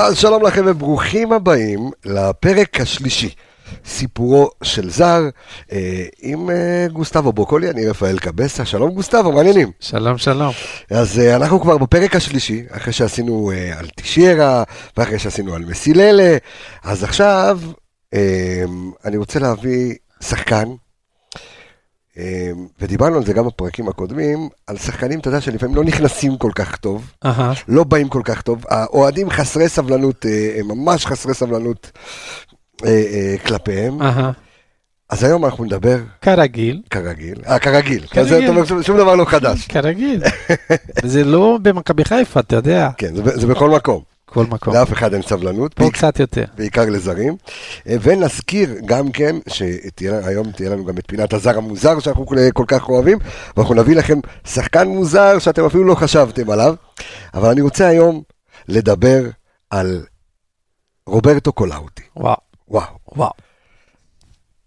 אז שלום לכם וברוכים הבאים לפרק השלישי. סיפורו של זר, אה, עם אה, גוסטבו בוקולי, אני רפאל קבסה, שלום גוסטבו, מעניינים. שלום, שלום. אז אה, אנחנו כבר בפרק השלישי, אחרי שעשינו אה, על טישיירה, ואחרי שעשינו על מסיללה, אז עכשיו אה, אני רוצה להביא שחקן, ודיברנו על זה גם בפרקים הקודמים, על שחקנים, אתה יודע, שלפעמים לא נכנסים כל כך טוב, אהה. לא באים כל כך טוב, האוהדים חסרי סבלנות, אה, ממש חסרי סבלנות אה, אה, כלפיהם, אהה. אז היום אנחנו נדבר כרגיל. כרגיל, אה, כרגיל, כרגיל. אתה אומר, שום- דבר לא חדש, כרגיל. זה לא במכבי חיפה, אתה יודע, כן, זה בכל מקום, כל מקום. לאף אחד אין סבלנות, פה קצת יותר. בעיקר לזרים, אה, ונזכיר גם כן, שהיום תהיה לנו גם את פינת הזר המוזר שאנחנו כל, כל כך אוהבים, ואנחנו נביא לכם שחקן מוזר שאתם אפילו לא חשבתם עליו, אבל אני רוצה היום לדבר על רוברטו קולאוטי, וואו, וואו. וואו.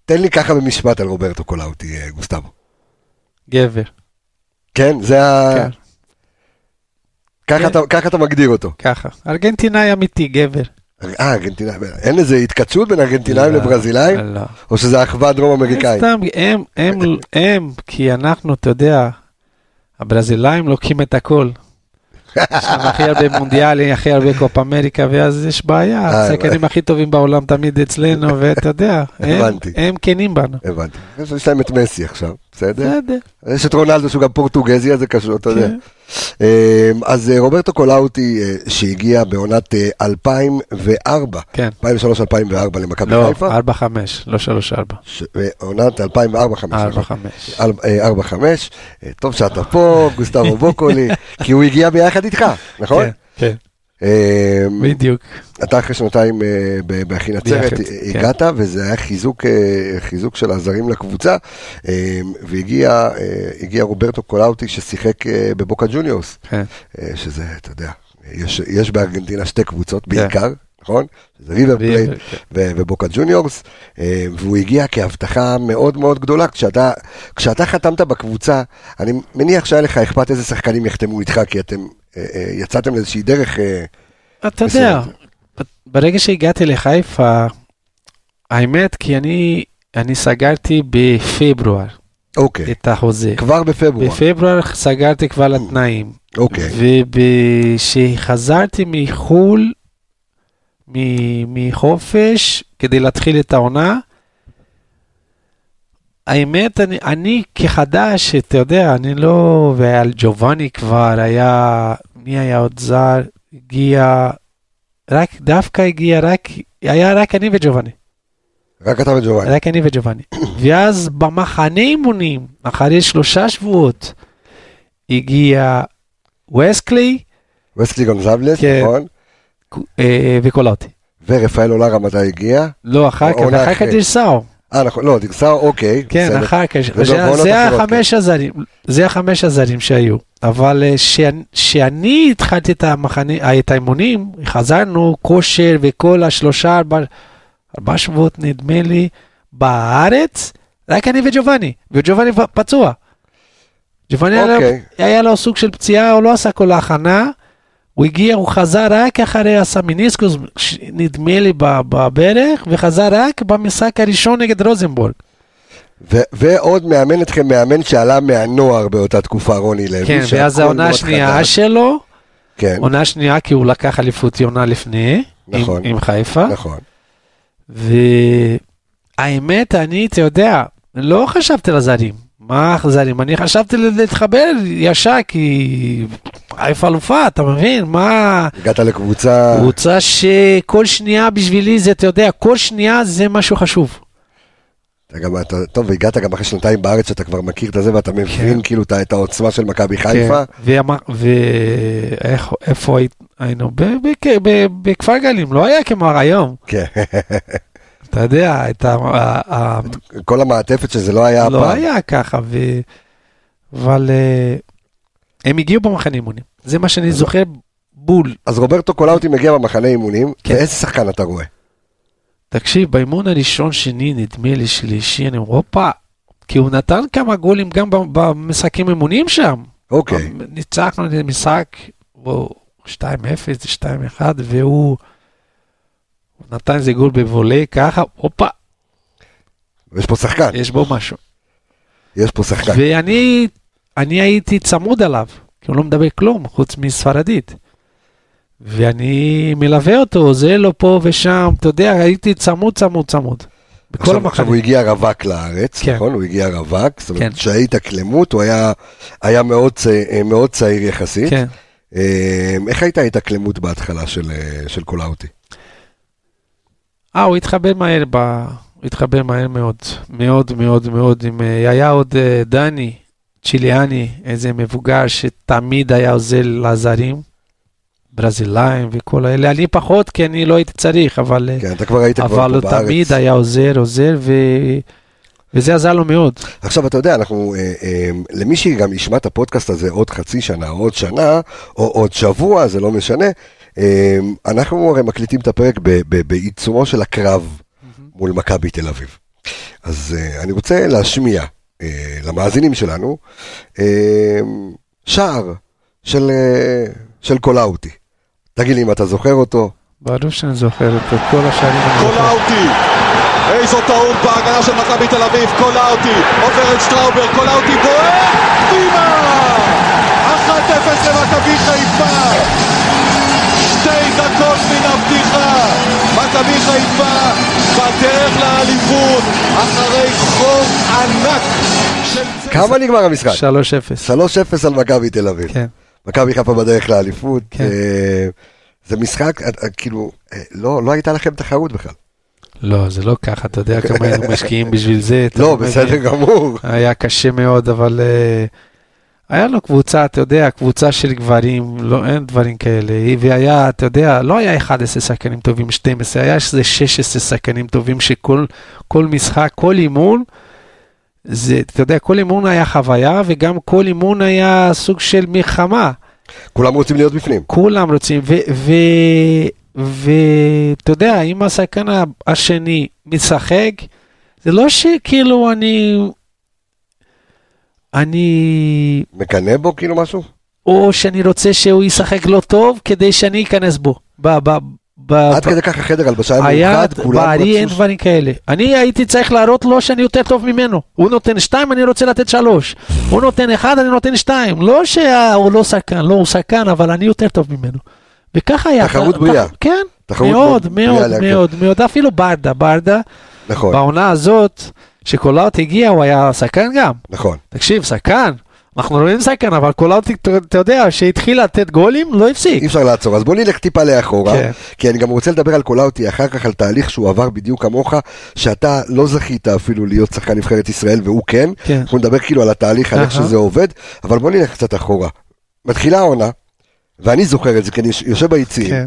תן לי ככה במשפט על רוברטו קולאוטי, אה, גוסטבו. גבר. כן, זה ה... כן. אתה, ככה אתה מגדיר אותו. ככה. ארגנטינאי אמיתי, גבר. אה, ארגנטינאי, אין איזה התכתשות בין ארגנטינאים לא, לברזילאים? לא. או שזה אחווה דרום אמריקאית? סתם, הם, הם, הם, כי אנחנו, אתה יודע, הברזילאים לוקחים את הכל. יש להם הכי הרבה מונדיאלים, הכי הרבה קופ אמריקה, ואז יש בעיה. אה, השחקנים הכי טובים בעולם תמיד אצלנו, ואתה יודע, הם- כנים בנו. הבנתי. יש להם את מסי עכשיו, בסדר? יש את רונלדו שהוא גם פורטוגזי, אז זה קשור, אתה יודע. כן. אה, אז אה, רוברטו קולאוטי, אה, שהגיע בעונת אה, 2004, כן. 2003-2004 למכבי לא, חיפה, 4-5, לא 3-4. ש- אה, עונת 2004-2005. 4-5. 4-5, אה, טוב שאתה פה, גוסטבו בוקולי, כי הוא הגיע ביחד איתך, נכון? כן, כן, אה, בדיוק. אתה אחרי שנתיים אה, ב- בהכי נצרת אה, כן. הגעת, וזה היה חיזוק, אה, חיזוק של הזרים לקבוצה, אה, והגיע אה, הגיע רוברטו קולאוטי ששיחק אה, בבוקה ג'וניורס, כן. אה, שזה, אתה יודע, יש, יש בארגנטינה שתי קבוצות כן. בעיקר, נכון? זה ריבר פלייט כן. ובוקה ג'וניורס, אה, והוא הגיע כהבטחה מאוד מאוד גדולה. כשאתה, כשאתה חתמת בקבוצה, אני מניח שהיה לך אכפת איזה שחקנים יחתמו איתך, כי אתם אה, אה, יצאתם לאיזושהי דרך... אה, אתה בסדר. יודע, ברגע שהגעתי לחיפה, האמת, כי אני, אני סגרתי בפברואר אוקיי, את החוזה. כבר בפברואר. בפברואר סגרתי כבר לתנאים. אוקיי. וכשחזרתי מחו"ל, מחופש, כדי להתחיל את העונה, האמת, אני, אני כחדש, אתה יודע, אני לא... ועל ג'ובאני כבר היה... מי היה עוד זר? הגיע... רק, דווקא הגיע רק... היה רק אני וג'ובאני. רק אתה וג'ובאני. רק אני וג'ובאני. ואז במחנה אימונים, אחרי שלושה שבועות, הגיע וסקלי וסלי גונזבלס, כן. נכון? אה, וקולוטי. ורפאל אולרה מתי הגיע? לא, אחר כך, ואחר כך. דירסאו. אה, נכון, לא, דרסאו, אוקיי. כן, בסדר. אחר כך. זה- אחרות, החמש הזרים, זה החמש הזרים שהיו. אבל אה, שאני- שאני התחלתי את המחנה, אה, את האימונים, חזרנו כושר וכל השלושה, ארבע, ארבע שבועות נדמה לי, בארץ, רק אני וג'ובאני, וג'ובאני פצוע. ג'ובאני היה לו- אוקיי. היה לו סוג של פציעה, הוא לא עשה כל ההכנה. הוא הגיע, הוא חזר רק אחרי עשה מיניסקוס, ש- נדמה לי בברך, וחזר רק במשחק הראשון נגד רוזנבורג. ו- ועוד מאמן אתכם, מאמן שעלה מהנוער באותה תקופה, רוני לוי. כן, ואז העונה השנייה. שלו, כן, עונה שנייה כי הוא לקח אליפות עונה לפני, עם- נכון. עם חיפה, נכון. והאמת, אני, אתה יודע, לא חשבתי על הזרים. מה זרים? אני חשבתי להתחבר ישר, כי חיפה אלופה, אתה מבין? מה... הגעת לקבוצה, קבוצה שכל שנייה בשבילי זה, אתה יודע, כל שנייה זה משהו חשוב. אתה גם, אתה, טוב, והגעת גם אחרי שנתיים בארץ, שאתה כבר מכיר את זה, ואתה מבין כן. כאילו את את העוצמה של מכבי חיפה. ואיפה היינו? בכפר גלים, לא היה כמו היום. כן, אתה יודע, את ה... כל המעטפת שזה לא היה לא הפעם. היה ככה, ו... אבל אה, הם הגיעו במחנה אימונים. זה מה שאני זוכר בול. אז רוברטו קולאוטי מגיע במחנה אימונים, כן. ואיזה שחקן אתה רואה? תקשיב, באימון הראשון, שני, נדמה לי שלישי, אני אומר, הופה, כי הוא נתן כמה גולים גם במשחקים אימונים שם. אוקיי, ניצחנו את המשחק, בוא, 2-0, 2-1, והוא הוא נתן איזה גול בוולה, ככה, הופה, יש פה שחקן, יש בו משהו. יש פה שחקן. ואני אני הייתי צמוד עליו, כי הוא לא מדבר כלום, חוץ מספרדית. ואני מלווה אותו, זה לו פה ושם, אתה יודע, הייתי צמוד, צמוד, צמוד. בכל עכשיו, עכשיו המחנה. הוא הגיע רווק לארץ, כן. נכון? הוא הגיע רווק, זאת אומרת כן. שההתאקלמות, הוא היה, היה מאוד, צעיר, מאוד צעיר יחסית. כן. אה, איך הייתה ההתאקלמות בהתחלה של, אה, של קולאוטי? אה, הוא התחבר מהר, ב... הוא התחבר מהר מאוד, מאוד מאוד מאוד. עם... אה, היה עוד אה, דני צ'יליאני, איזה מבוגר שתמיד היה עוזר לזרים, ברזילאים וכל האלה. אני פחות, כי אני לא הייתי צריך, אבל, אה, כן, אתה כבר היית כבר אבל פה הוא בארץ. תמיד היה עוזר, עוזר, ו... וזה עזר לו מאוד. עכשיו, אתה יודע, אנחנו, אה, אה, למי שגם ישמע את הפודקאסט הזה עוד חצי שנה, עוד שנה, או עוד שבוע, זה לא משנה, אנחנו הרי מקליטים את הפרק בעיצומו של הקרב מול מכבי תל אביב. אז אה, אני רוצה להשמיע אה, למאזינים שלנו אה, שער של, אה, של קולאוטי. תגיד לי אם אתה זוכר אותו. ברור שאני זוכר אותו, כל השערים אני זוכר. קולאוטי איזו טעות בהגנה של מכבי תל אביב, קולאוטי עובר את שטראובר, קולאוטי בועט, פנימה! 1-0 למכבי אחרי חור ענק של... כמה נגמר המשחק? 3-0. 3-0 על מכבי תל אביב. כן. מכבי חיפה בדרך לאליפות. כן. אה, זה משחק, אה, אה, כאילו, לא, לא הייתה לכם תחרות בכלל. לא, זה לא ככה, אתה יודע כמה היינו משקיעים בשביל זה. לא? בסדר גמור. היה קשה מאוד, אבל היה לו קבוצה, אתה יודע, קבוצה של גברים, לא, אין דברים כאלה. והיה, אתה יודע, לא היה 11 שחקנים טובים, 12, היה איזה 16 שחקנים טובים שכל כל משחק, כל אימון, זה, אתה יודע, כל אימון היה חוויה, וגם כל אימון היה סוג של מלחמה. כולם רוצים להיות בפנים. כולם רוצים, ואתה יודע, אם השחקן השני משחק, זה לא שכאילו אני, אני, מקנא בו כאילו משהו? או שאני רוצה שהוא ישחק לא טוב כדי שאני אכנס בו. ב, ב, ב, עד ב, כדי כך החדר הלבשה היה מאוחד, כולם בארי אין רצו... דברים כאלה. אני הייתי צריך להראות לו שאני יותר טוב ממנו. הוא נותן שתיים, אני רוצה לתת שלוש. הוא נותן אחד, אני נותן שתיים. לא שהוא לא שחקן, לא, הוא שחקן, אבל אני יותר טוב ממנו. וככה היה. תחרות בריאה. כן, מאוד, מאוד, להכיר. מאוד, מאוד. אפילו ברדה, ברדה, נכון, בעונה הזאת, שקולאוטי הגיע, הוא היה שחקן גם. נכון. תקשיב, שחקן. אנחנו רואים שחקן, אבל קולאוטי, אתה יודע, שהתחיל לתת גולים, לא הפסיק. אי אפשר לעצור. אז בוא נלך טיפה לאחורה, כן. כי אני גם רוצה לדבר על קולאוטי אחר כך, על תהליך שהוא עבר בדיוק כמוך, שאתה לא זכית אפילו להיות שחקן נבחרת ישראל, והוא כן. כן. אנחנו נדבר כאילו על התהליך, על איך. שזה עובד, אבל בוא נלך קצת אחורה. מתחילה העונה, ואני זוכר את זה, כי אני יושב ביציעים, כן.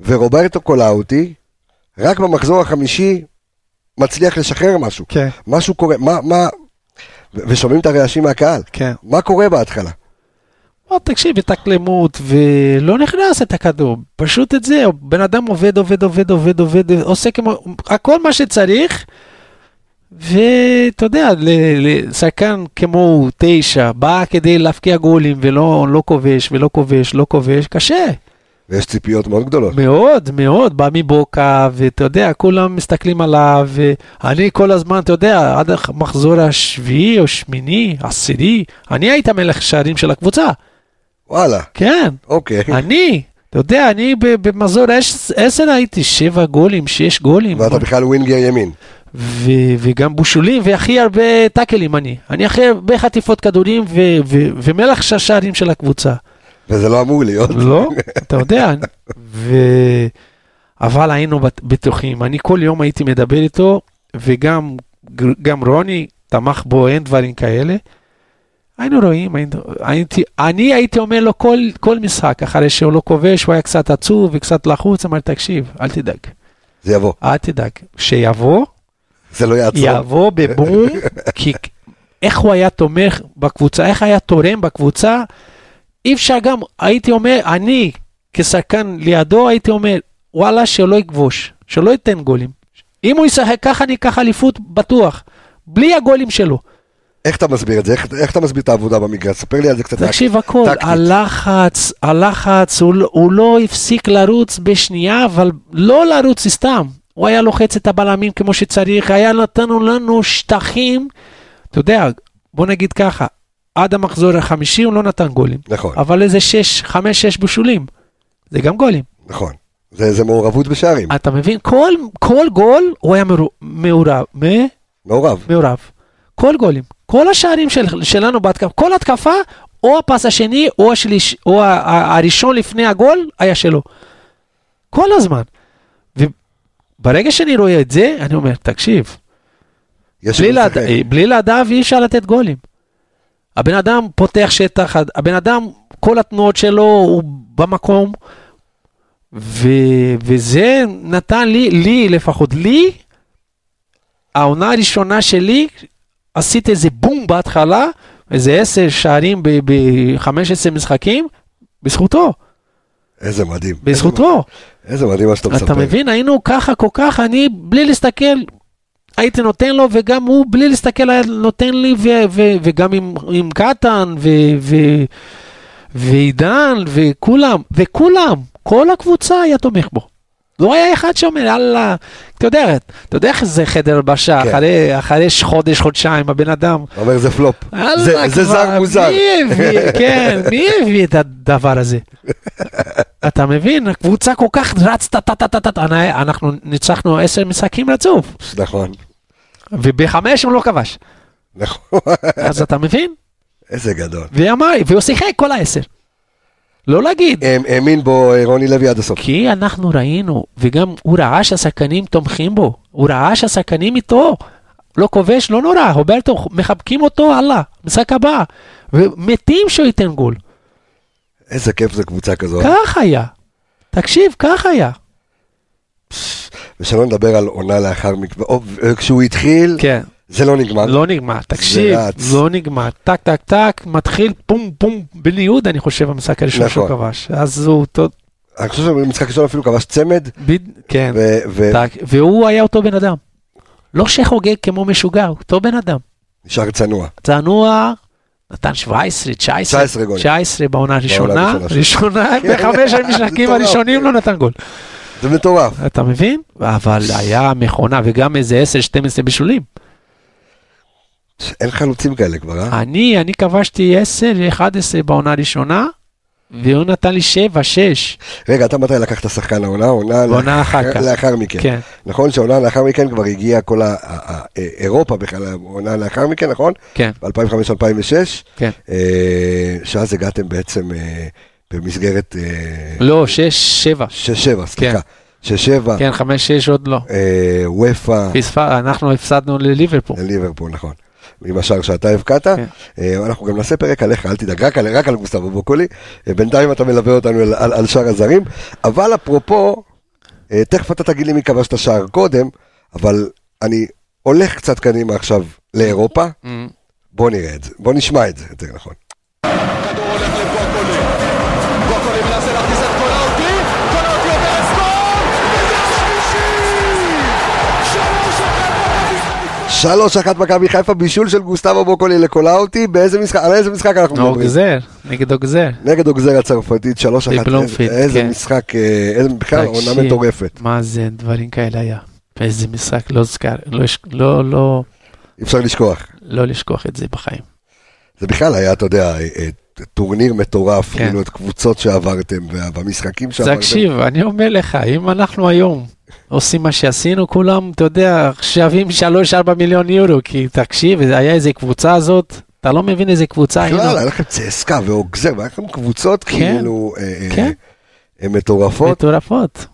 ורוברטו קולאוטי, רק במחזור החמישי, מצליח לשחרר משהו. כן, משהו קורה, מה, מה, ושומעים את הרעשים מהקהל. כן. מה קורה בהתחלה? בוא, תקשיב, התאקלמות, ולא נכנס את הכדור, פשוט את זה, בן אדם עובד, עובד, עובד, עובד, עובד, עושה כמו, הכל מה שצריך, ואתה יודע, לשחקן כמו תשע, בא כדי להפקיע גולים ולא לא כובש ולא כובש, לא כובש, קשה. ויש ציפיות מאוד גדולות. מאוד, מאוד, בא מבוקה, ואתה יודע, כולם מסתכלים עליו, ואני כל הזמן, אתה יודע, עד המחזור השביעי או שמיני, עשירי, אני הייתי מלך שערים של הקבוצה, וואלה, כן, אוקיי. אני, אתה יודע, אני במחזור עש- עשר הייתי שבע גולים, שש גולים, ואתה בכלל ווינגר ימין. ו- וגם בושולים, והכי הרבה טאקלים אני, אני הכי הרבה חטיפות כדורים, ו- ו- ומלך שערים של הקבוצה. וזה לא אמור להיות. לא, אתה יודע, ו... אבל היינו בט- בטוחים, אני כל יום הייתי מדבר איתו, וגם גם רוני תמך בו, אין דברים כאלה. היינו רואים, היינו, הייתי, אני הייתי אומר לו כל, כל משחק, אחרי שהוא לא כובש, הוא היה קצת עצוב וקצת לחוץ, אמרתי, תקשיב, אל תדאג, זה יבוא. אל תדאג, שיבוא, זה לא יעצור. יבוא בבום, כי איך הוא היה תומך בקבוצה, איך היה תורם בקבוצה, אי אפשר גם, הייתי אומר, אני כשחקן לידו, הייתי אומר, וואלה, שלא יכבוש, שלא ייתן גולים. אם הוא ישחק ככה, אני אקח אליפות בטוח, בלי הגולים שלו. איך אתה מסביר את זה? איך, איך אתה מסביר את העבודה במגרש? ספר לי על זה קצת. תקשיב הכל, טקטית. הלחץ, הלחץ, הוא, לא- הוא לא הפסיק לרוץ בשנייה, אבל לא לרוץ סתם. הוא היה לוחץ את הבלמים כמו שצריך, היה נתנו לנו שטחים, אתה יודע, בוא נגיד ככה, עד המחזור החמישי הוא לא נתן גולים, נכון, אבל איזה שש, חמש, שש בישולים, זה גם גולים. נכון. זה, זה מעורבות בשערים. אתה מבין? כל, כל גול הוא היה מעורב, מעורב, מ- מעורב. מעורב. כל גולים, כל השערים של, שלנו בהתקפה, כל התקפה, או הפס השני, או, השליש, או הראשון לפני הגול, היה שלו. כל הזמן. וברגע שאני רואה את זה, אני אומר, תקשיב, בלי, לד... בלי לדעת אי אפשר לתת גולים. הבן אדם פותח שטח, הבן אדם, כל התנועות שלו הוא במקום, ו... וזה נתן לי, לי לפחות, לי, העונה הראשונה שלי, עשיתי איזה בום בהתחלה, איזה עשר שערים ב-15 משחקים, בזכותו, איזה מדהים. בזכותו. איזה מדהים מה שאתה מספר. אתה מבין, היינו ככה כל כך, אני בלי להסתכל, הייתי נותן לו, וגם הוא בלי להסתכל היה נותן לי, ו- ו- וגם עם, עם קטן, ו- ו- ועידן, וכולם, וכולם, כל הקבוצה היה תומך בו. לא היה אחד שאומר, יאללה, אתה יודע, אתה יודע איך זה חדר הלבשה, כן. אחרי, אחרי חודש, חודשיים, הבן אדם, אומר זה פלופ. זה- זה כבר, זר מוזר. מי הביא, כן, מי הביא את הדבר הזה? אתה מבין? הקבוצה כל כך רצת, טה טה טה טה טה, אנחנו ניצחנו עשר משחקים רצוף, נכון. ובחמש הוא לא כבש. נכון. אז אתה מבין? איזה גדול. והוא שיחק כל העשר. לא להגיד, האמ- האמין בו אה, רוני לוי עד הסוף. כי אנחנו ראינו, וגם הוא ראה שהשחקנים תומכים בו, הוא ראה שהשחקנים איתו. לא כובש, לא נורא, רוברטו, מחבקים אותו, הלאה, משחק הבא. ומתים שהוא ייתן גול. איזה כיף זה קבוצה כזו. כך היה. תקשיב, כך היה. ושלא נדבר על עונה לאחר אה, כשהוא התחיל, כן. זה לא נגמר. לא נגמר, תקשיב. לא נגמר. טק, טק, טק, מתחיל פום, פום, בלי יוד, אני חושב, המשחק הראשון שהוא נכון. כבש. אז הוא, אני חושב שבמשחק ראשון אפילו כבש צמד, בד- כן. ו- ו- טק, והוא היה אותו בן אדם. לא שחוגג כמו משוגע, אותו בן אדם. נשאר צנוע. צנוע, נתן 17, 19, 19 גולים. 19 בעונה הראשונה. ראשונה, בחמש המשחקים. הראשונים לא נתן גול. זה מטורף. אתה מבין? אבל היה מכונה וגם איזה 10-12 בישולים. אין חלוצים כאלה כבר, אה? אני, אני כבשתי 10, 11 בעונה הראשונה, והוא נתן לי 7, 6. רגע, אתה מתי לקחת שחקן העונה? עונה אחר כך. לאחר מכן. כן, נכון שהעונה לאחר מכן כבר הגיעה כל ה- ה- ה- אירופה בכלל, העונה לאחר מכן, נכון? כן, ב-2005-2006, כן. שאז הגעתם בעצם אה, במסגרת אה, לא, 6, 7. 6-7, סליחה. 6-7, כן, 5, 6 עוד לא. אה, וופא, אנחנו הפסדנו לליברפול. ליברפול, נכון. עם השער שאתה הבקעת. כן. אה, אנחנו גם נעשה פרק עליך, אל תדאג, רק רק על גוסטבו בוקולי. בינתיים אתה מלווה אותנו על, על, על שער הזרים. אבל אפרופו, תכף אתה תגיד לי מי כבש את השער קודם, אבל אני הולך קצת קדימה עכשיו לאירופה. Mm. בוא נראה את זה, בוא נשמע את זה, יותר נכון. שלוש אחת מכבי חיפה, בישול של גוסטבו בוקולי לקולאוטי, באיזה משחק, על איזה משחק אנחנו מדברים? אוגזר, נגד אוגזר. נגד אוגזר הצרפתית, שלוש אחת, איזה כן. משחק, אה, איזה בכלל עונה. מטורפת. מה זה, דברים כאלה היה. איזה משחק, לא זכר, לא, לא, לא, אפשר לשכוח. לא לשכוח את זה בחיים. זה בכלל היה, אתה יודע, אה, אה, טורניר מטורף, כן. כאילו את קבוצות שעברתם, וה- והמשחקים שעברתם. תקשיב, אני אומר לך, אם אנחנו היום עושים מה שעשינו, כולם, אתה יודע, שווים 3-4 מיליון יורו, כי תקשיב, היה איזה קבוצה הזאת, אתה לא מבין איזה קבוצה היינו. בכלל, היה לכם צסקה ואוגזר, והיה לכם קבוצות כן. כאילו אה, אה, כן. אה, מטורפות. מטורפות.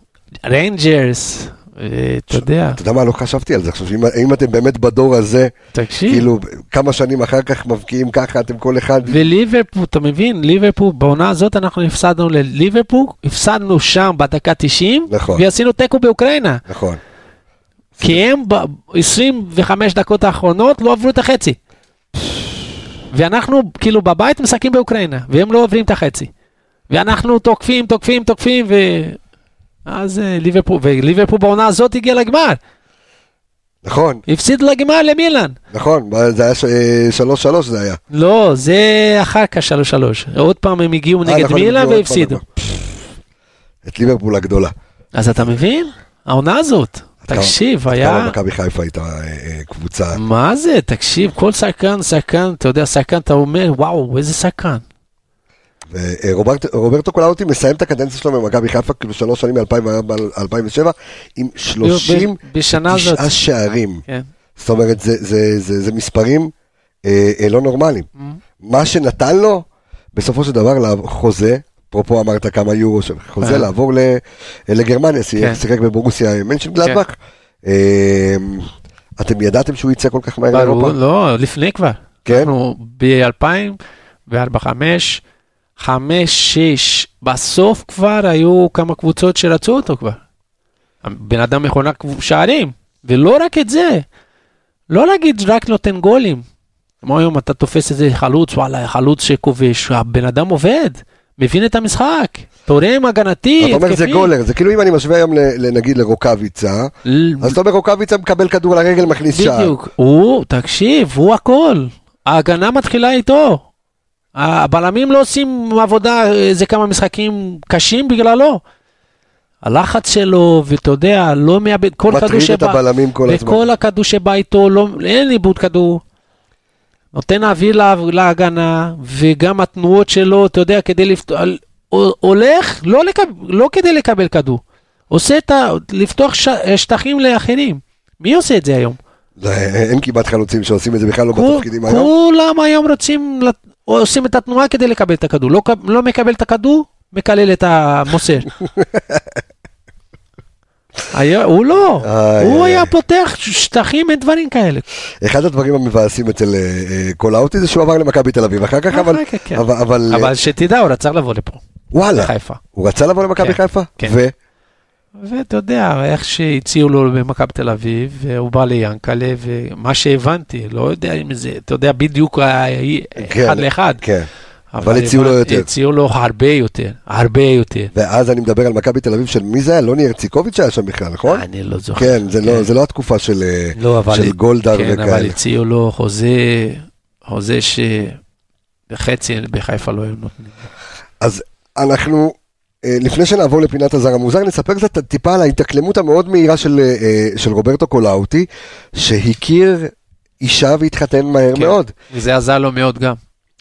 ריינג'רס, אתה יודע, אתה יודע מה, לא חשבתי על זה עכשיו, אם אתם באמת בדור הזה, תקשיב. כאילו, כמה שנים אחר כך מבקיעים ככה, אתם כל אחד... וליברפול, אתה מבין, ליברפול, בעונה הזאת אנחנו הפסדנו לליברפול, הפסדנו שם בדקה 90, נכון. ועשינו תיקו באוקראינה. נכון. כי הם ב-25 דקות האחרונות לא עברו את החצי. ואנחנו כאילו בבית משחקים באוקראינה, והם לא עוברים את החצי. ואנחנו תוקפים, תוקפים, תוקפים, ו... אז אה, ליברפול, וליברפול בעונה הזאת הגיע לגמר. נכון, הפסיד לגמר למילאן. נכון, זה היה ש- אה, שלוש שלוש זה היה. לא, זה אחר כך שלוש שלוש. עוד פעם הם הגיעו אה, נגד נכון, מילאן עוד והפסידו. את ליברפול הגדולה. אז אתה מבין? העונה הזאת. תקשיב, כמה היה... מכבי חיפה הייתה קבוצה, מה זה? תקשיב, כל שחקן, שחקן, אתה יודע, שחקן, אתה אומר, וואו, איזה שחקן. ורוברטו קולאוטי מסיים את הקדנציה שלו במכבי חיפה, כאילו שלוש שנים מ-2007, עם 39 בשנה הזאת. שערים. כן. זאת אומרת, זה, מספרים אה, אה, לא נורמליים. מה שנתן לו, בסופו של דבר, חוזה, אפרופו אמרת כמה יורו, חוזה אה. לעבור לגרמניה, כן. שיחק בבורוסיה מנשנגלדבך. אה, אתם ידעתם שהוא יצא כל כך מהר לאירופה? לא, לפני כבר. כן? אנחנו ב-2004, 5, 5, 6, בסוף כבר היו כמה קבוצות שרצו אותו כבר. הבן אדם מכונה שערים, ולא רק את זה. לא להגיד רק נותן גולים. כמו היום אתה תופס איזה חלוץ, וואלה, חלוץ שכובש, הבן אדם עובד, מבין את המשחק, תורם הגנתי, אתה אומר זה התקפי. גולר, זה כאילו אם אני משווה היום נגיד לרוקאביצה, אז אתה אומר רוקאביצה מקבל כדור לרגל, מכניס שער. בדיוק, הוא, תקשיב, הוא הכל. ההגנה מתחילה איתו. הבלמים לא עושים עבודה, איזה כמה משחקים קשים בגללו. הלחץ שלו, ואתה יודע, לא מאבד, כל כדור מטריד את שבא, הבלמים כל הזמן. וכל הכדור שבא איתו, לא, אין איבוד כדור. נותן אוויר לה, להגנה, וגם התנועות שלו, אתה יודע, כדי לפתוח, הולך לא, לקב, לא כדי לקבל כדור, עושה את ה... לפתוח ש, שטחים לאחרים. מי עושה את זה היום? אין כמעט חלוצים שעושים את זה בכלל לא כול- בתפקידים היום. כולם היום רוצים, לת- עושים את התנועה כדי לקבל את הכדור. לא, לא מקבל את הכדור, מקלל את המוסר. היה, הוא לא, איי, הוא איי, היה. פותח שטחים, אין דברים כאלה. אחד הדברים המבאסים אצל אה, אה, קולאוטי זה שהוא עבר למכבי תל אביב, אחר כך אבל, אחר כך, כן. אבל, אבל, אה, אבל שתדע, הוא רצה לבוא לפה, וואלה, לחיפה. הוא רצה לבוא למכבי כן, חיפה? כן. ו? ואתה יודע, איך שהציעו לו במכבי תל אביב, והוא בא ליאנקלה, ומה שהבנתי, לא יודע אם זה, אתה יודע, בדיוק ה- כן, אחד לאחד. כן. אבל הציעו לו יותר. הציעו לו הרבה יותר, הרבה יותר. ואז אני מדבר על מכבי תל אביב של מי זה היה? לוני הרציקוביץ' היה שם בכלל, נכון? אני לא זוכר. כן, זה לא- זה לא התקופה של אה, לא, אבל... של גולדהר כן, אבל וכאלה. הציעו לו חוזה, חוזה שחצי בחיפה לא היו נותנים. אז אנחנו, לפני שנעבור לפינת הזר המוזר, נספר קצת טיפה על ההתאקלמות המאוד מהירה של, אה, של רוברטו קולאוטי, שהכיר אישה והתחתן מהר כן. מאוד. וזה עזר לו מאוד גם.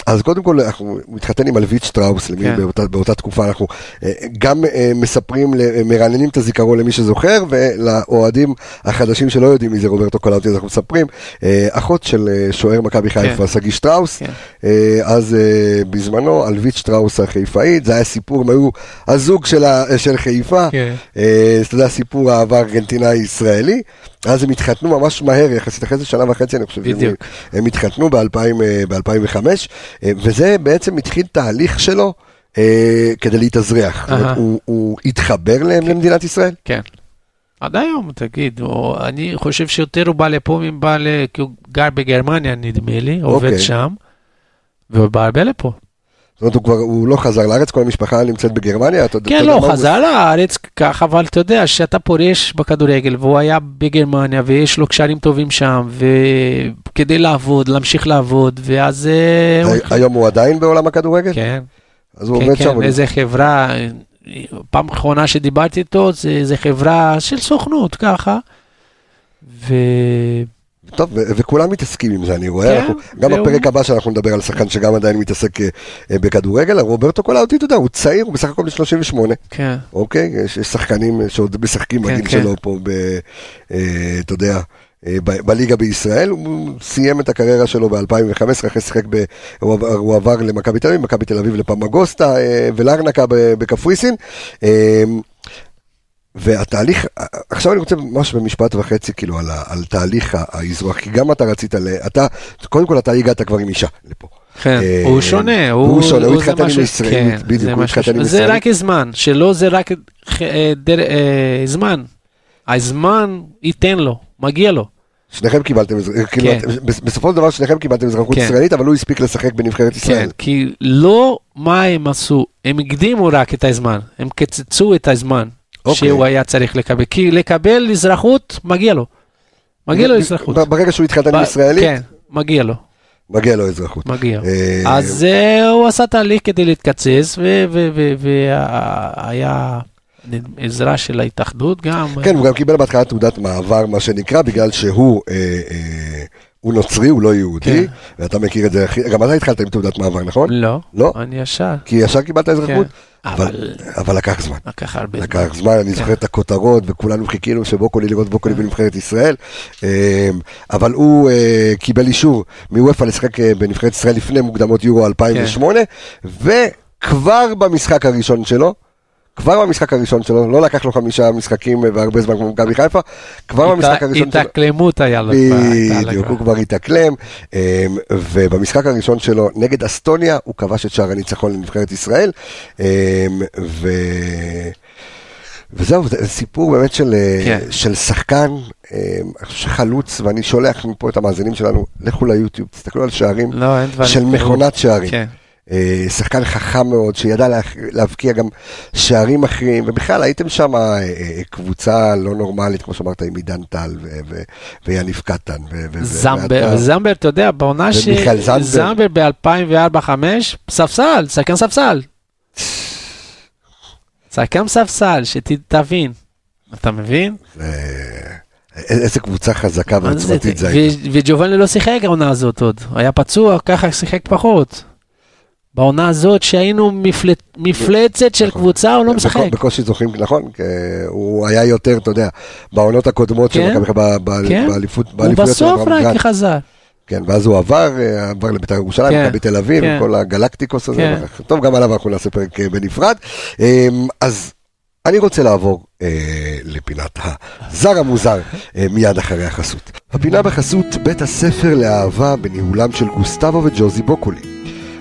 אז קודם כל, אנחנו מתחתן עם אלווית שטראוס, למי כן. באותה, באותה תקופה אנחנו אה, גם אה, מספרים, ל- מרעננים את הזיכרון למי שזוכר, ולאוהדים החדשים שלא יודעים מי זה רוברטו קולאוטי, אז אנחנו מספרים, אה, אחות של אה, שוער מכבי חיפה, שגיא שטראוס, כן. אה, אז אה, בזמנו, אלווית שטראוס החיפאית, זה היה סיפור, הם היו הזוג של, ה, של חיפה, כן. אה, אתה יודע, סיפור אהבה ארגנטינאי-ישראלי, אז הם התחתנו ממש מהר, יחסית אחרי זה שנה וחצי, אני חושב, בדיוק. הם התחתנו ב-2005, אה, וזה בעצם התחיל תהליך שלו אה, כדי להתאזרח. זאת אומרת, אהה. הוא- הוא התחבר להם למדינת ישראל? כן. עד היום, תגיד, או, אני חושב שיותר הוא בא לפה מבא ל... כי הוא גר בגרמניה, נדמה לי, עובד אוקיי. שם, והוא בא הרבה לפה. זאת אומרת, הוא כבר, הוא לא חזר לארץ, כל המשפחה נמצאת בגרמניה, אתה כן, יודע לא, הוא הוא- חזר לארץ ככה, אבל אתה יודע, שאתה פורש בכדורגל, והוא היה בגרמניה, ויש לו קשרים טובים שם, וכדי לעבוד, להמשיך לעבוד, ואז... אה, הוא- היום הוא עדיין בעולם הכדורגל? כן, אז הוא כן, עובד כן, שם. איזה חברה, פעם אחרונה שדיברתי איתו, זה, זה חברה של סוכנות, ככה. ו... טוב, וכולם מתעסקים עם זה, אני רואה. כן, אנחנו- גם בפרק הבא שאנחנו נדבר על שחקן שגם עדיין מתעסק אה, אה, בכדורגל, רוברטו קולאוטי, אתה יודע, הוא צעיר, הוא בסך הכל בן 38. כן, אוקיי? יש, יש שחקנים שעוד משחקים כן, בגיל כן. שלו פה, ב, אה, אתה יודע, אה, ב, בליגה בישראל. הוא סיים את הקריירה שלו ב-2015, אחרי שיחק, ב, הוא, עבר, הוא עבר למכבי תל אביב, מכבי תל אביב לפמגוסטה אה, ולארנקה בקפריסין. אה, והתהליך, עכשיו אני רוצה ממש במשפט וחצי כאילו על, על תהליך האזרוח, כי גם אתה רצית, ל, אתה, קודם כל אתה הגעת כבר עם אישה לפה. כן, אה, הוא שונה, הוא שונה, הוא זה התחתן עם ישראלית, כן, בדיוק, זה הוא משהו- התחתן עם זה ישראלית. רק זמן, שלא זה רק אה, דר- אה, זמן. הזמן ייתן לו, מגיע לו. שניכם קיבלתם, אזר- כאילו, כן. בסופו של דבר שניכם קיבלתם אזרחות כן. ישראלית, אבל הוא הספיק לשחק בנבחרת ישראל. כן, כי לא מה הם עשו, הם הקדימו רק את הזמן, הם קיצצו את הזמן אוקיי. שהוא היה צריך לקבל, כי לקבל אזרחות מגיע לו. מגיע לו אזרחות. ברגע שהוא התחתן עם ישראלית, כן, מגיע לו, מגיע לו אזרחות. מגיע. אה, אז אה, הוא עשה תהליך כדי להתקצץ, והיה עזרה של ההתאחדות גם. כן, הוא גם קיבל בהתחלה תעודת מעבר, מה שנקרא, בגלל שהוא אה, אה, הוא נוצרי, הוא לא יהודי, כן. ואתה מכיר את זה, הכי- גם אתה התחלת עם תעודת מעבר, נכון? לא, לא? אני ישר. כי ישר קיבלת אזרחות? כן. אבל אבל אבל לקח זמן. לקח הרבה זמן. לקח זמן, אני זוכר את הכותרות, וכולנו חיכינו שבוקולי לראות בוקולי בנבחרת ישראל. אה, אבל הוא אה, קיבל אישור מוופא לשחק אה, בנבחרת ישראל לפני מוקדמות יורו 2008, וכבר במשחק הראשון שלו, כבר במשחק הראשון שלו, לא לקח לו חמישה משחקים אה, והרבה זמן כמו מכבי חיפה, כבר במשחק הראשון שלו, התאקלמות היה לו. בדיוק, הוא כבר התאקלם, אמ, ובמשחק הראשון שלו נגד אסטוניה, הוא כבש את שער הניצחון לנבחרת ישראל, אמ, ו... וזהו, זה סיפור באמת של, כן. של שחקן, אמ, שחלוץ, ואני שולח מפה את המאזינים שלנו, לכו ליוטיוב, תסתכלו על שערים לא. של מכונת שערים. כן. אה, שחקן חכם מאוד, שידע לה- להבקיע גם שערים אחרים, ובכלל הייתם שם אה, אה, קבוצה לא נורמלית, כמו שאמרת, עם עידן טל ויניב קטן. זמבר, זמבר, אתה יודע, בעונה ש... ומיכאל זנדברג. זמבר ב-2004-2005, ספסל, שחקן ספסל. שחקן ספסל, שתבין. אתה מבין? איזה קבוצה חזקה מה זה? ועוצמתית זה ו- הייתה. וג'ובאני לא שיחק העונה הזאת עוד, היה פצוע, ככה שיחק פחות. בעונה הזאת שהיינו מפלט- מפלצת של נכון. קבוצה, הוא לא משחק. בקושי זוכים, נכון, הוא היה יותר, אתה יודע, בעונות הקודמות של כן, מכבי חיפה, כן. באליפות הוא באליפויות של בסוף אברהם רק גרנט. חזר. כן, ואז הוא עבר, אה, עבר לבית"ר ירושלים, כן, מכבי תל אביב, כן. כל הגלקטיקוס הזה. כן. טוב, גם עליו אנחנו נעשה פרק אה, בנפרד. אה, אז אני רוצה לעבור אה, לפינת הזר המוזר אה, מיד אחרי החסות. הפינה בחסות בית הספר לאהבה בניהולם של גוסטבו וג'וזי בוקולי.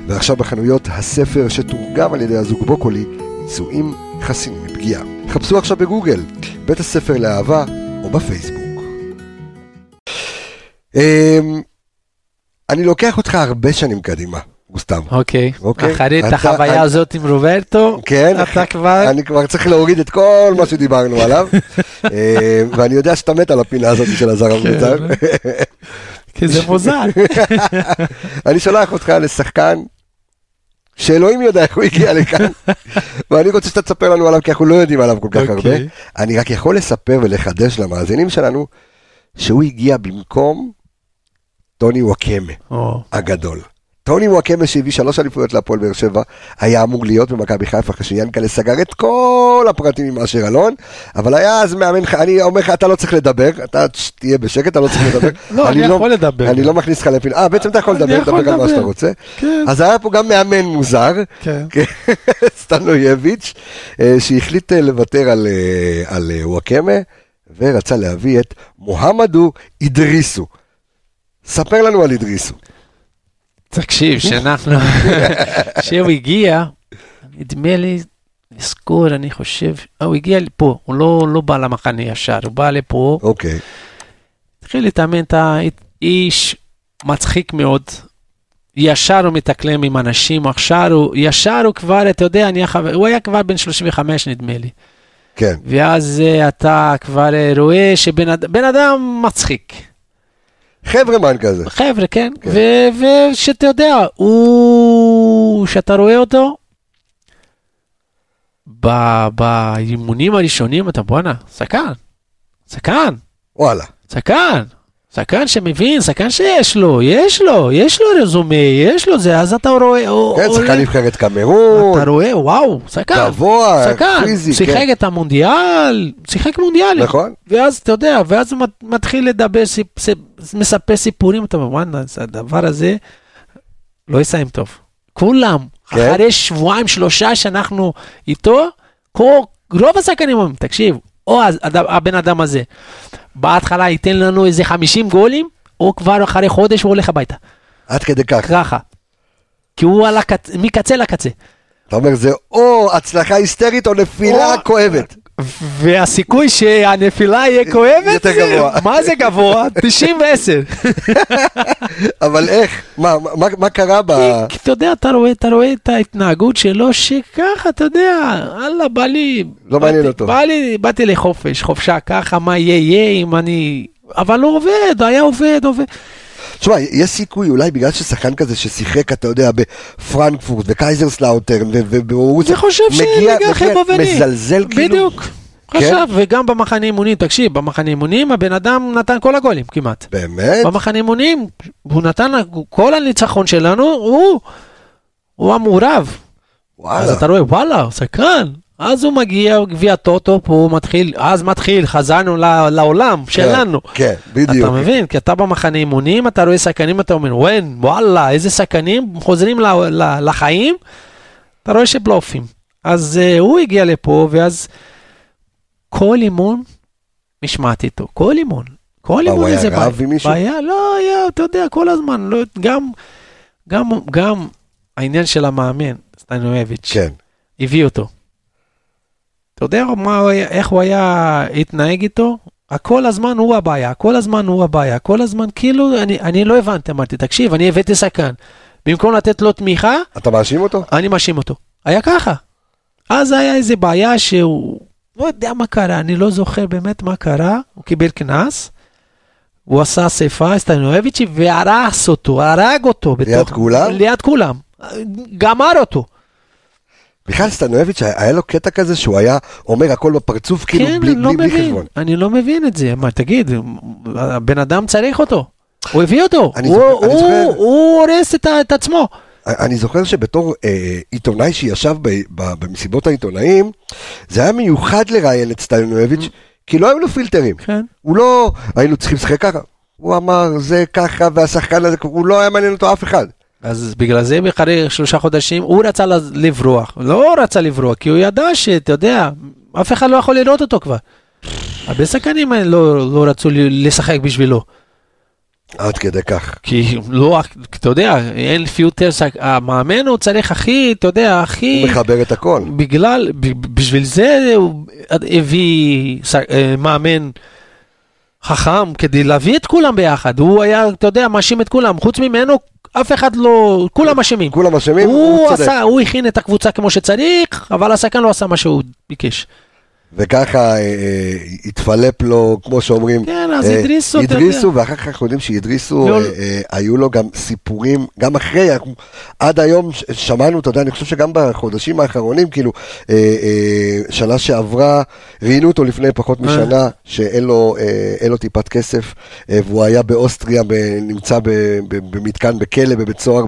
ועכשיו בחנויות הספר שתורגם על ידי הזוג בוקולי, נישואים חסינים מפגיעה. חפשו עכשיו בגוגל, בית הספר לאהבה או בפייסבוק. אה, אני לוקח אותך הרבה שנים קדימה, גוסטבו. אוקיי. אוקיי. אחרי את החוויה אני- הזאת עם רוברטו, כן, אתה כבר... אני כבר צריך להוריד את כל מה שדיברנו עליו, אה, ואני יודע שאתה מת על הפינה הזאת של הזר המוזר. כי זה מוזר. אני שולח אותך לשחקן שאלוהים יודע איך הוא הגיע לכאן, ואני רוצה שאתה תספר לנו עליו, כי אנחנו לא יודעים עליו כל כך הרבה. אוקיי. אני רק יכול לספר ולחדש למאזינים שלנו, שהוא הגיע במקום טוני וואקמה. או, הגדול. טוני וואקמה שהביא שלוש אליפויות להפועל באר שבע, היה אמור להיות במכבי חיפה אחרי שיאנקל'ה סגר את כל הפרטים עם אשר אלון, אבל היה אז מאמן, אני אומר לך, אתה לא צריך לדבר, אתה תהיה בשקט, אתה לא צריך לדבר. לא, אני יכול לדבר. אני לא מכניס לך לפינה, אה, בעצם אתה יכול לדבר, יכול תדבר גם מה לדבר. שאתה רוצה. כן. אז היה פה גם מאמן מוזר, כן. סטנויביץ', אה, שהחליט אה, לוותר על, אה, על וואקמה, ורצה להביא את מוחמדו אידריסו. ספר לנו על אידריסו. תקשיב, שאנחנו... כשהוא הגיע, נדמה לי, לזכור, אני חושב, אה, הוא הגיע לפה, הוא לא, לא בא למחנה ישר, הוא בא לפה, אוקיי. התחיל להתאמן, אתה איש מצחיק מאוד. ישר הוא מתאקלם עם אנשים, עכשיו הוא, ישר הוא כבר, אתה יודע, אני החבר, הוא היה כבר בן 35 נדמה לי. כן. ואז אה, אתה כבר אה, רואה שבן אד- בן אדם מצחיק. חברמן כזה. חבר'ה, כן, כן. ושאתה יודע, הוא, שאתה רואה אותו, ב- באימונים הראשונים אתה בואנה, שחקן, שחקן, וואלה. שחקן, שחקן שמבין, שחקן שיש לו, יש לו, יש לו רזומה, יש לו זה, אז אתה רואה, כן, שחקן נבחרת קמרון, אתה רואה, וואו, שחקן, גבוה, פיזי, שיחק כן. את המונדיאל, שיחק מונדיאלים. נכון? ואז אתה יודע, ואז הוא מת- מתחיל לדבר, מספר סיפורים, אתה אומר, וואנה, הדבר הזה לא יסיים טוב. כולם, כן? אחרי שבועיים, שלושה שאנחנו איתו, כל, רוב השחקנים אומרים, תקשיב, או הבן אדם הזה, בהתחלה ייתן לנו איזה 50 גולים, או כבר אחרי חודש הוא הולך הביתה. עד כדי כך. ככה. כי הוא על הקצ... מקצה לקצה. אתה אומר, זה או הצלחה היסטרית או נפילה או- כואבת. והסיכוי שהנפילה יהיה כואבת, יותר זה- גבוה. מה זה גבוה? 90 ו-10. אבל איך? מה, מה, מה קרה ב... כי אתה יודע, אתה רואה, אתה רואה את ההתנהגות שלו, שככה, אתה יודע, יאללה, בא לי... לא מעניין אותו. בא לי, באתי לחופש, חופשה ככה, מה יהיה, יהיה, אם אני... אבל הוא עובד, היה עובד, עובד. תשמע, יש סיכוי אולי בגלל ששחקן כזה ששיחק, אתה יודע, בפרנקפורט וקייזרסלאוטרן וברוסיה, אני חושב מגיע, שליגה מגיע, חובבנית. מזלזל כאילו, בדיוק. עכשיו, וגם במחנה אימונים, תקשיב, במחנה אימונים הבן אדם נתן כל הגולים כמעט. באמת? במחנה אימונים, הוא נתן, כל הניצחון שלנו, הוא, הוא המעורב. אז וואלה, אתה רואה, וואלה, שחקן. אז הוא מגיע, גביע טוטו, פה הוא מתחיל, אז מתחיל, חזרנו לעולם שלנו. כן, אתה בדיוק. מבין? כי אתה במחנה אימונים, אתה רואה שחקנים, אתה אומר, וואן, וואלה, איזה שחקנים חוזרים ל- ל- לחיים, אתה רואה שבלופים. אז uh, הוא הגיע לפה, ואז כל אימון, משמעתי איתו, כל אימון. כל מה, הוא אימון היה איזה רב עם מישהו? בעיה, לא, היה, אתה יודע, כל הזמן, לא, גם, גם, גם העניין של המאמן, סטנואביץ', כן. הביא אותו. אתה יודע מה, איך הוא היה התנהג איתו? כל הזמן הוא הבעיה, כל הזמן הוא הבעיה, כל הזמן כאילו, אני, אני לא הבנתי, אמרתי, תקשיב, אני הבאתי שחקן. במקום לתת לו תמיכה, אתה מאשים אותו? אני מאשים אותו. היה ככה. אז היה איזה בעיה שהוא, לא יודע מה קרה, אני לא זוכר באמת מה קרה, הוא קיבל קנס, הוא עשה אספה, סטנואביצ'י, והרס אותו, הרג אותו. ליד כולם? ליד כולם. גמר אותו. בכלל סטנואביץ' היה לו קטע כזה שהוא היה אומר הכל בפרצוף, כאילו כן, בלי אני לא בלי- בלי מבין, חשבון. אני לא מבין את זה. מה, תגיד, הבן אדם צריך אותו. הוא הביא אותו, הוא- זוכר- הוא- זוכר. הוא הורס את את עצמו. אני זוכר שבתור אה, עיתונאי שישב ב, ב, במסיבות העיתונאים, זה היה מיוחד לראיין את סטנואביץ', כי לא היו לו פילטרים. כן. הוא לא, היינו צריכים לשחק ככה. הוא אמר, זה ככה, והשחקן הזה, הוא לא היה מעניין אותו אף אחד. אז בגלל זה אחרי שלושה חודשים הוא רצה לברוח, לא רצה לברוח, כי הוא ידע שאתה יודע, אף אחד לא יכול לראות אותו כבר. הרבה שחקנים לא, לא רצו לשחק בשבילו, עד כדי כך. כי לא, אתה יודע, אין פיוטר, המאמן הוא צריך הכי, אתה יודע, הכי... הוא מחבר את הכל. בגלל, בשביל זה הוא הביא אה, מאמן חכם כדי להביא את כולם ביחד. הוא היה, אתה יודע, מאשים את כולם, חוץ ממנו אף אחד לא, כולם אשמים. כולם אשמים, הוא הוא צודק. עשה, הוא הכין את הקבוצה כמו שצריך, אבל השחקן לא עשה מה שהוא ביקש. וככה אה, אה, התפלפ לו, כמו שאומרים, כן, אז אה, הדריסו, אתה הדריסו. ואחר כך אנחנו יודעים שהדריסו, אה, אה, היו לו גם סיפורים, גם אחרי, עד היום שמענו, אתה יודע, אני חושב שגם בחודשים האחרונים, כאילו, אה, אה, שנה שעברה, ראיינו אותו לפני פחות משנה, שאין לו, אה, טיפת כסף, אה, והוא היה באוסטריה, נמצא במתקן, בכלא, בבית סוהר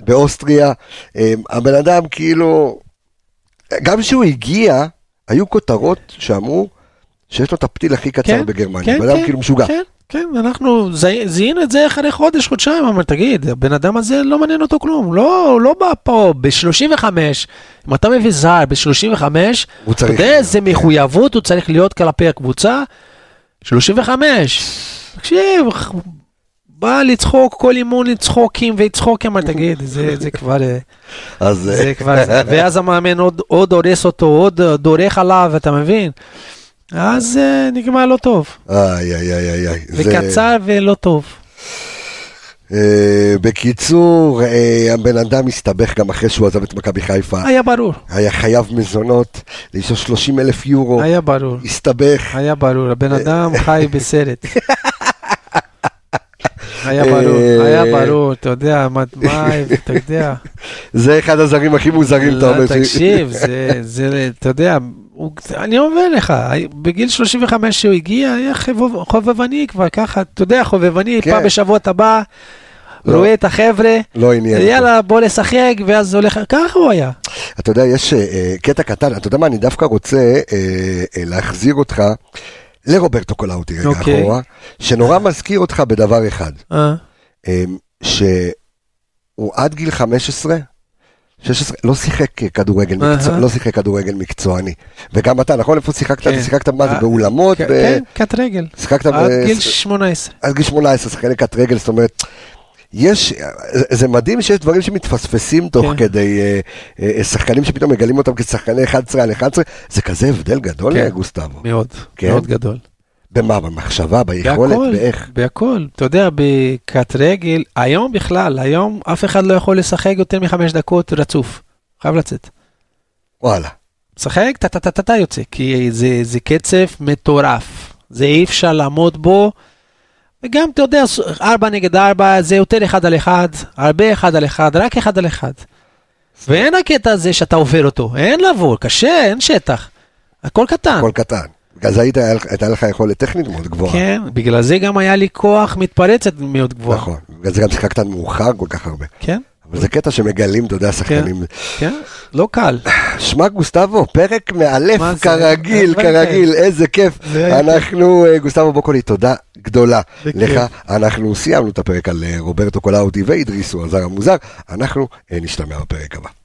באוסטריה. אה, הבן אדם, כאילו, גם כשהוא הגיע, היו כותרות שאמרו שיש לו את הפתיל הכי קצר כן, בגרמניה. כן, בן כן, כאילו משוגע. כן, כן, אנחנו זי- זיהינו את זה אחרי חודש, חודשיים, אבל תגיד, הבן אדם הזה לא מעניין אותו כלום, לא, הוא לא בא פה ב-35, אם אתה מביא זר ב-35, הוא אתה יודע איזה מחויבות הוא צריך להיות כלפי הקבוצה? 35. תקשיב, בא לצחוק, כל אימון לצחוקים וצחוקים, אבל תגיד, זה, זה כבר, אה, אז אה, זה כבר, זה. ואז המאמן עוד, עוד הורס אותו, עוד אה, דורך עליו, אתה מבין? אז אה, נגמר לא טוב. איי, איי, איי, איי. זה- וקצר ולא טוב. אה, בקיצור, אה, הבן אדם הסתבך גם אחרי שהוא עזב את מכבי חיפה. היה ברור, היה חייב מזונות, לאישו 30 אלף יורו, היה ברור, הסתבך. היה ברור, הבן אדם חי בסרט. היה אה, ברור, היה ברור, אתה יודע, מה, אתה יודע. זה אחד הזרים הכי מוזרים, אתה לא, אומר. ש- תקשיב, זה, אתה יודע, אני אומר לך, בגיל 35 שהוא הגיע, היה חובב, חובבני כבר, ככה, אתה יודע, חובבני, כן. פעם בשבוע אתה בא, לא. רואה את החבר'ה, לא עניין אותו. יאללה, בוא לשחק, ואז הולך, ככה הוא היה. אתה יודע, יש אה, קטע קטן, אתה יודע מה, אני דווקא רוצה אה, אה, להחזיר אותך לרוברטו קולאוטי רגע אוקיי. אחורה, שנורא מזכיר אותך בדבר אחד, אה, שהוא עד גיל 15, 16, לא שיחק כדורגל אהה. מקצוע, לא שיחק כדורגל מקצועני. וגם אתה, נכון? איפה שיחקת? כן. שיחקת מה זה, אה, באולמות? כן, כן, קט רגל, שיחקת עד ב- גיל 18. עד גיל 18, שחקני קט רגל, זאת אומרת, יש, זה- מדהים שיש דברים שמתפספסים תוך כן. כדי אה, אה, שחקנים שפתאום מגלים אותם כשחקני 11 על 11, זה כזה הבדל גדול, כן. אה, גוסטבו. מאוד, כן? מאוד גדול. במה? במחשבה, ביכולת, בהכל, באיך? בהכל. אתה יודע, בקט רגל, היום בכלל, היום אף אחד לא יכול לשחק יותר מחמש דקות רצוף. חייב לצאת. וואלה. משחק, טה-טה-טה-טה יוצא, כי זה, זה קצב מטורף. זה אי אפשר לעמוד בו, וגם, אתה יודע, ארבע נגד ארבע זה יותר אחד על אחד, הרבה אחד על אחד, רק אחד על אחד. ואין הקטע הזה שאתה עובר אותו, אין לעבור, קשה, אין שטח. הכל קטן. הכל קטן. בגלל זה היית- הייתה לך יכולת טכנית מאוד גבוהה. כן, בגלל זה גם היה לי כוח מתפרצת מאוד גבוה. נכון. בגלל זה גם שיחקת מאוחר כל כך הרבה. כן, אבל זה קטע שמגלים, אתה יודע, שחקנים. כן, לא קל. שמע גוסטבו, פרק מאלף? כרגיל, כרגיל, איזה כיף. אנחנו, אה, גוסטבו בוקולי, תודה גדולה. לך. אנחנו סיימנו את הפרק על אה, רוברטו קולאוטי ואידריסו הזר המוזר. אנחנו אה, נשתמע בפרק הבא.